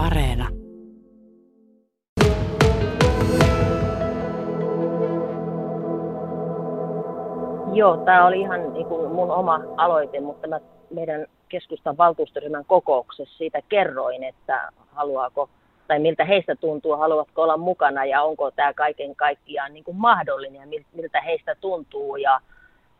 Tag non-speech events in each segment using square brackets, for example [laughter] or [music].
Areena. Joo, tämä oli ihan niin kuin mun oma aloite, mutta mä meidän keskustan valtuustoryhmän kokouksessa siitä kerroin, että haluaako tai miltä heistä tuntuu, haluavatko olla mukana ja onko tämä kaiken kaikkiaan niin kuin mahdollinen ja miltä heistä tuntuu. Ja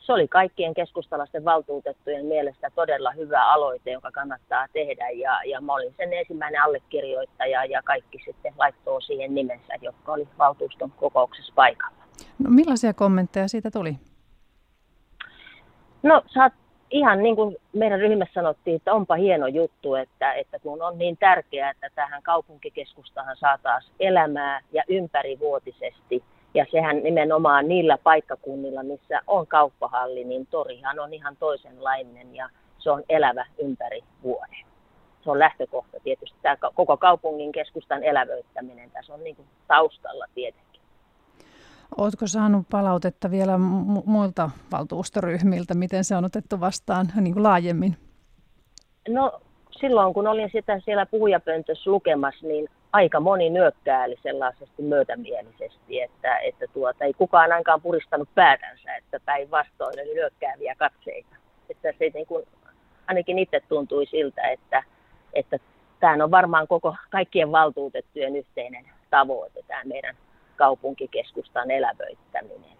se oli kaikkien keskustalaisten valtuutettujen mielestä todella hyvä aloite, joka kannattaa tehdä. Ja, ja mä olin sen ensimmäinen allekirjoittaja ja kaikki sitten laittoi siihen nimensä, jotka oli valtuuston kokouksessa paikalla. No millaisia kommentteja siitä tuli? No sä ihan niin kuin meidän ryhmässä sanottiin, että onpa hieno juttu, että, että kun on niin tärkeää, että tähän kaupunkikeskustahan saataisiin elämää ja ympärivuotisesti. Ja sehän nimenomaan niillä paikkakunnilla, missä on kauppahalli, niin torihan on ihan toisenlainen ja se on elävä ympäri vuoden. Se on lähtökohta tietysti. Tämä koko kaupungin keskustan elävöittäminen tässä on niin kuin taustalla tietenkin. Oletko saanut palautetta vielä mu- muilta valtuustoryhmiltä, miten se on otettu vastaan niin kuin laajemmin? No silloin kun olin sitä siellä puhujapöntössä lukemassa, niin aika moni nyökkääli sellaisesti myötämielisesti, että, että tuota, ei kukaan ainakaan puristanut päätänsä, että päinvastoin oli nyökkääviä katseita. Että se niin kuin, ainakin itse tuntui siltä, että, että tämä on varmaan koko kaikkien valtuutettujen yhteinen tavoite, tämä meidän kaupunkikeskustan elävöittäminen.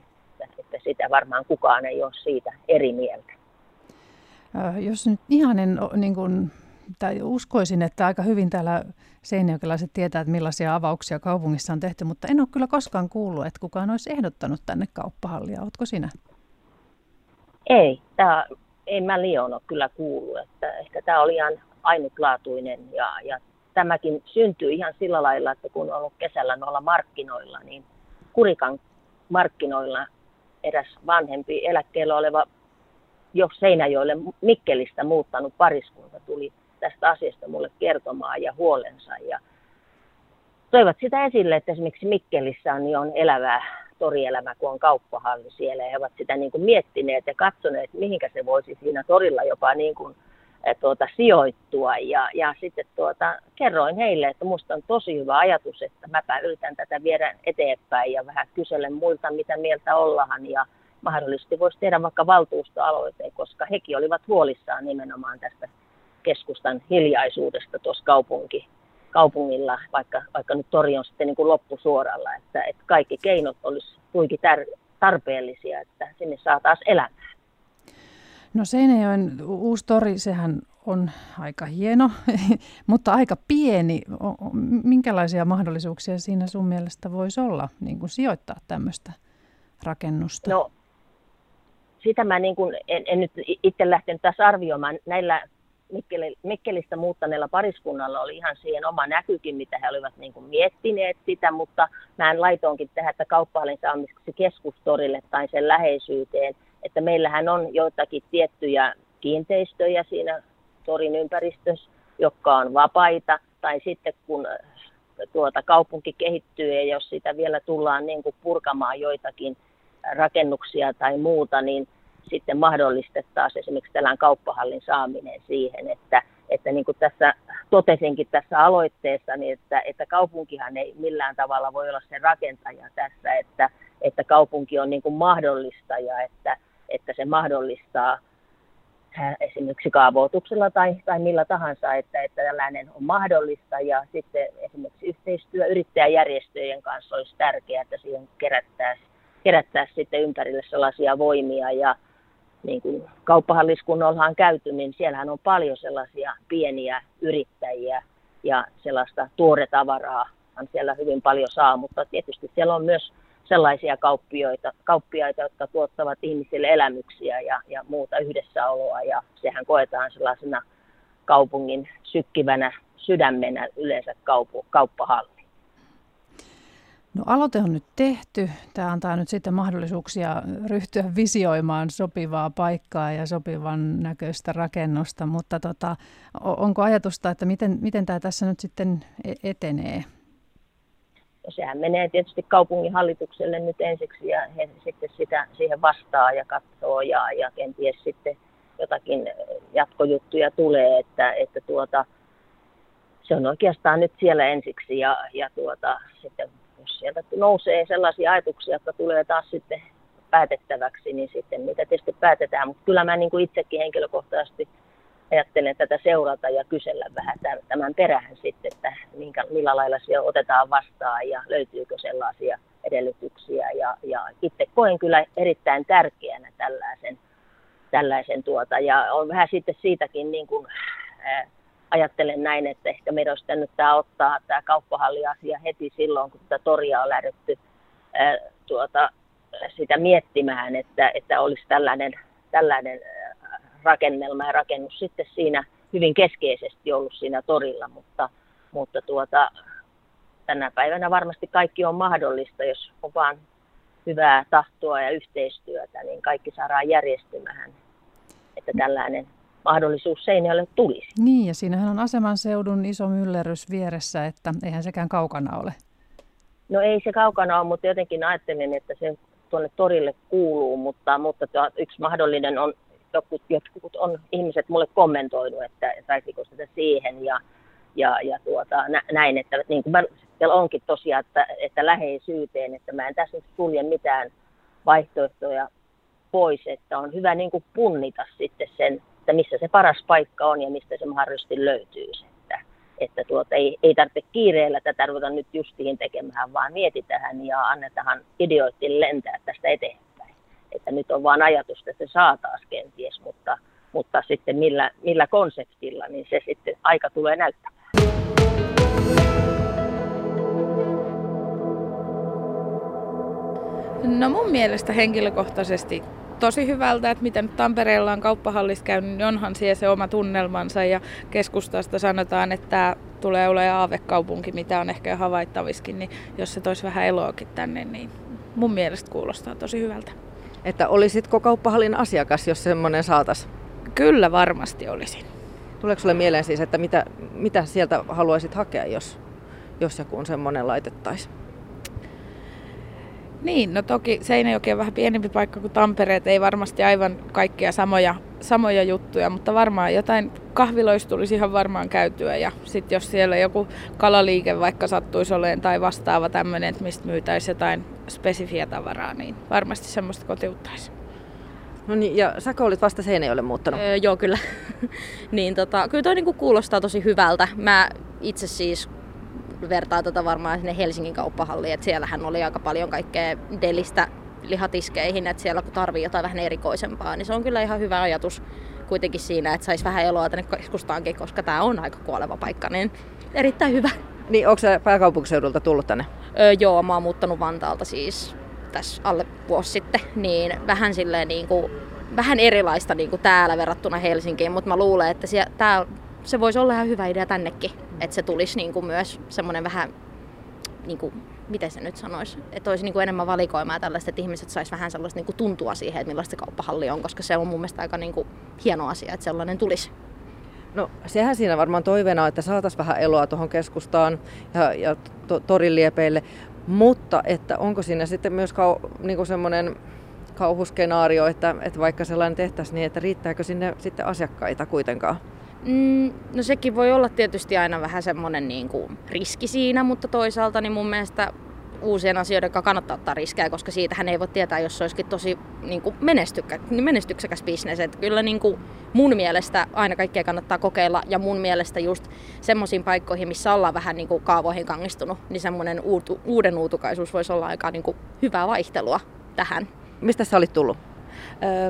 Että, että sitä varmaan kukaan ei ole siitä eri mieltä. Jos nyt ihan en niin kuin, tai uskoisin, että aika hyvin täällä seinäjokelaiset tietää, että millaisia avauksia kaupungissa on tehty, mutta en ole kyllä koskaan kuullut, että kukaan olisi ehdottanut tänne kauppahallia. Oletko sinä? Ei, tämä, ei mä Lion ole kyllä kuullut. Että ehkä tämä oli ihan ainutlaatuinen ja, ja tämäkin syntyy ihan sillä lailla, että kun on ollut kesällä noilla markkinoilla, niin Kurikan markkinoilla eräs vanhempi eläkkeellä oleva jo Seinäjoelle Mikkelistä muuttanut pariskunta tuli tästä asiasta mulle kertomaan ja huolensa. Ja toivat sitä esille, että esimerkiksi Mikkelissä on, niin on elävää torielämä, kun on kauppahalli siellä. Ja he ovat sitä niin kuin miettineet ja katsoneet, mihinkä se voisi siinä torilla jopa niin kuin Eh, tuota, sijoittua. Ja, ja sitten tuota, kerroin heille, että minusta on tosi hyvä ajatus, että mäpä yritän tätä viedä eteenpäin ja vähän kyselen muilta, mitä mieltä ollaan. Ja mahdollisesti voisi tehdä vaikka valtuustoaloite, koska hekin olivat huolissaan nimenomaan tästä keskustan hiljaisuudesta tuossa kaupunki, kaupungilla, vaikka, vaikka nyt tori on sitten niin kuin loppusuoralla, että, että kaikki keinot olisi tuikin tarpeellisia, että sinne saataisiin elämää. No Seinäjoen uusi tori, sehän on aika hieno, [laughs] mutta aika pieni. Minkälaisia mahdollisuuksia siinä sun mielestä voisi olla niin kuin sijoittaa tämmöistä rakennusta? No, sitä mä niin kuin en, en nyt itse lähtenyt tässä arvioimaan. Näillä Mikkelistä muuttaneilla pariskunnalla oli ihan siihen oma näkykin, mitä he olivat niin kuin miettineet sitä, mutta mä en laitoinkin tähän, että kauppahallin saamiseksi keskustorille tai sen läheisyyteen – että meillähän on joitakin tiettyjä kiinteistöjä siinä torin ympäristössä, jotka on vapaita, tai sitten kun äh, tuota kaupunki kehittyy ja jos sitä vielä tullaan niin kuin purkamaan joitakin rakennuksia tai muuta, niin sitten mahdollistettaisiin esimerkiksi tällainen kauppahallin saaminen siihen, että, että niin kuin tässä totesinkin tässä aloitteessa, niin että, että kaupunkihan ei millään tavalla voi olla se rakentaja tässä, että, että kaupunki on niin kuin mahdollistaja, että, että se mahdollistaa äh, esimerkiksi kaavoituksella tai, tai millä tahansa, että, että tällainen on mahdollista. Ja sitten esimerkiksi yhteistyö yrittäjäjärjestöjen kanssa olisi tärkeää, että siihen kerättäisiin, kerättäisiin sitten ympärille sellaisia voimia. Ja niin kuin kauppahalliskunnolla on käyty, niin siellähän on paljon sellaisia pieniä yrittäjiä ja sellaista tuoretavaraa siellä hyvin paljon saa, mutta tietysti siellä on myös sellaisia kauppioita, kauppiaita, jotka tuottavat ihmisille elämyksiä ja, ja muuta yhdessäoloa. Ja sehän koetaan sellaisena kaupungin sykkivänä sydämenä yleensä kauppahalli. No aloite on nyt tehty. Tämä antaa nyt sitten mahdollisuuksia ryhtyä visioimaan sopivaa paikkaa ja sopivan näköistä rakennusta, mutta tota, onko ajatusta, että miten, miten tämä tässä nyt sitten e-, etenee? Ja sehän menee tietysti kaupungin hallitukselle nyt ensiksi ja he sitten sitä, siihen vastaa ja katsoo ja, ja kenties sitten jotakin jatkojuttuja tulee, että, että tuota, se on oikeastaan nyt siellä ensiksi ja, ja tuota, sitten jos sieltä nousee sellaisia ajatuksia, jotka tulee taas sitten päätettäväksi, niin sitten niitä tietysti päätetään. Mutta kyllä mä niin kuin itsekin henkilökohtaisesti ajattelen tätä seurata ja kysellä vähän tämän perään sitten, että minkä, millä lailla se otetaan vastaan ja löytyykö sellaisia edellytyksiä. Ja, ja itse koen kyllä erittäin tärkeänä tällaisen, tällaisen tuota, ja on vähän sitten siitäkin niin kuin, ajattelen näin, että ehkä meidän olisi pitänyt tämä ottaa tämä kauppahalliasia heti silloin, kun tätä toria on lähdetty ää, tuota, sitä miettimään, että, että olisi tällainen, tällainen rakennelma ja rakennus sitten siinä hyvin keskeisesti ollut siinä torilla, mutta, mutta tuota, tänä päivänä varmasti kaikki on mahdollista, jos on vaan hyvää tahtoa ja yhteistyötä, niin kaikki saadaan järjestymään, että tällainen mahdollisuus Seinäjoelle tulisi. Niin, ja siinähän on aseman seudun iso myllerrys vieressä, että eihän sekään kaukana ole. No ei se kaukana ole, mutta jotenkin ajattelin, että se tuonne torille kuuluu, mutta, mutta yksi mahdollinen on, jotkut, jotkut on ihmiset mulle kommentoinut, että saisiko sitä siihen ja, ja, ja tuota, näin, että niin kuin mä, siellä onkin tosiaan, että, että läheisyyteen, että mä en tässä nyt sulje mitään vaihtoehtoja pois, että on hyvä niin kuin punnita sitten sen, että missä se paras paikka on ja mistä se mahdollisesti löytyy. Että, että tuota, ei, ei tarvitse kiireellä tätä ruveta nyt justiin tekemään, vaan mietitään ja annetaan ideoittiin lentää tästä eteenpäin. Että nyt on vain ajatus, että se saa taas kenties, mutta, mutta sitten millä, millä konseptilla, niin se sitten aika tulee näyttämään. No mun mielestä henkilökohtaisesti tosi hyvältä, että miten Tampereella on kauppahallissa käynyt, niin onhan siellä se oma tunnelmansa ja keskustasta sanotaan, että tämä tulee olemaan aavekaupunki, mitä on ehkä havaittaviskin, niin jos se toisi vähän eloakin tänne, niin mun mielestä kuulostaa tosi hyvältä. Että olisitko kauppahallin asiakas, jos semmoinen saatas? Kyllä varmasti olisin. Tuleeko sulle mieleen siis, että mitä, mitä sieltä haluaisit hakea, jos, jos joku semmoinen laitettaisiin? Niin, no toki Seinäjoki on vähän pienempi paikka kuin Tampere, että ei varmasti aivan kaikkia samoja, samoja juttuja, mutta varmaan jotain kahviloista tulisi ihan varmaan käytyä. Ja sitten jos siellä joku kalaliike vaikka sattuisi olemaan tai vastaava tämmöinen, että mistä myytäisi jotain spesifiä tavaraa, niin varmasti semmoista kotiuttaisi. No niin, ja sä olit vasta Seinäjoelle muuttanut. Öö, joo, kyllä. [laughs] niin tota, kyllä toi niinku kuulostaa tosi hyvältä. Mä itse siis vertaa tätä varmaan sinne Helsingin kauppahalliin, että siellähän oli aika paljon kaikkea delistä lihatiskeihin, että siellä kun tarvii jotain vähän erikoisempaa, niin se on kyllä ihan hyvä ajatus kuitenkin siinä, että saisi vähän eloa tänne keskustaankin, koska tämä on aika kuoleva paikka, niin erittäin hyvä. Niin, onko se pääkaupunkiseudulta tullut tänne? Öö, joo, mä oon muuttanut Vantaalta siis tässä alle vuosi sitten, niin vähän silleen niin kuin, vähän erilaista niin kuin täällä verrattuna Helsinkiin, mutta mä luulen, että siellä, tää, se voisi olla ihan hyvä idea tännekin että se tulisi niin kuin myös semmoinen vähän, niin kuin, miten se nyt sanoisi, että olisi niin kuin enemmän valikoimaa tällaista, että ihmiset sais vähän sellaista niin kuin tuntua siihen, että millaista kauppahalli on, koska se on mun mielestä aika niin kuin hieno asia, että sellainen tulisi. No sehän siinä varmaan toiveena, että saataisiin vähän eloa tuohon keskustaan ja, ja to, torin liepeille, mutta että onko siinä sitten myös kau, niin semmoinen kauhuskenaario, että, että vaikka sellainen tehtäisiin niin, että riittääkö sinne sitten asiakkaita kuitenkaan? Mm, no sekin voi olla tietysti aina vähän semmoinen niin kuin riski siinä, mutta toisaalta niin mun mielestä uusien asioiden kanssa kannattaa ottaa riskejä, koska siitähän ei voi tietää, jos se olisikin tosi niin kuin menestyksekäs bisnes. Että kyllä niin kuin mun mielestä aina kaikkea kannattaa kokeilla ja mun mielestä just semmoisiin paikkoihin, missä ollaan vähän niin kuin kaavoihin kangistunut, niin semmoinen uutu, uuden uutukaisuus voisi olla aika niin kuin hyvää vaihtelua tähän. Mistä sä olit tullut?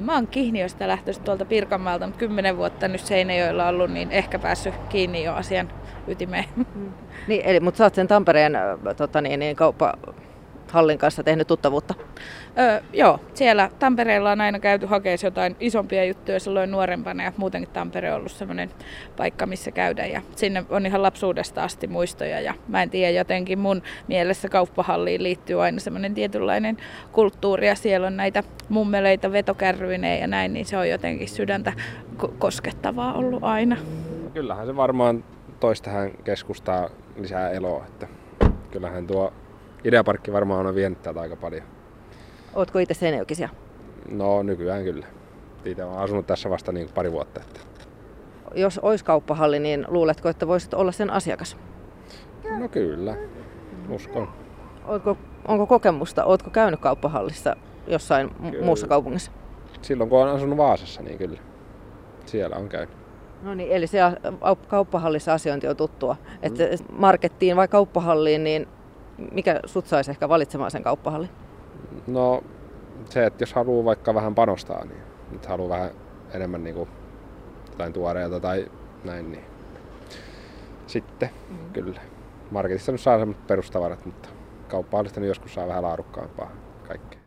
Mä oon Kihniöstä lähtöisin tuolta Pirkanmaalta, mutta kymmenen vuotta nyt Seinäjoella ollut, niin ehkä päässyt kiinni jo asian ytimeen. Mm. Niin, eli, mutta sä oot sen Tampereen tota niin, niin kauppa, hallin kanssa tehnyt tuttavuutta? Öö, joo, siellä Tampereella on aina käyty hakemaan jotain isompia juttuja silloin nuorempana ja muutenkin Tampere on ollut sellainen paikka, missä käydä ja sinne on ihan lapsuudesta asti muistoja ja mä en tiedä, jotenkin mun mielessä kauppahalliin liittyy aina semmoinen tietynlainen kulttuuri ja siellä on näitä mummeleita vetokärryineen ja näin, niin se on jotenkin sydäntä koskettavaa ollut aina. Kyllähän se varmaan toisi tähän keskustaa lisää eloa, että kyllähän tuo Ideaparkki varmaan on vienyt täältä aika paljon. Ootko itse seinäjokisia? No nykyään kyllä. Itse olen asunut tässä vasta niin pari vuotta. Että... jos olisi kauppahalli, niin luuletko, että voisit olla sen asiakas? No kyllä, uskon. Ootko, onko kokemusta, oletko käynyt kauppahallissa jossain kyllä. muussa kaupungissa? Silloin kun olen asunut Vaasassa, niin kyllä. Siellä on käynyt. No niin, eli se kauppahallissa asiointi on tuttua. Mm. Että markettiin vai kauppahalliin, niin mikä sut saisi ehkä valitsemaan sen kauppahallin? No se, että jos haluaa vaikka vähän panostaa, niin nyt haluaa vähän enemmän niin kuin jotain tuoreita tai näin, niin sitten mm. kyllä. Marketissa nyt saa sellaiset perustavarat, mutta kauppahallista niin joskus saa vähän laadukkaampaa kaikkea.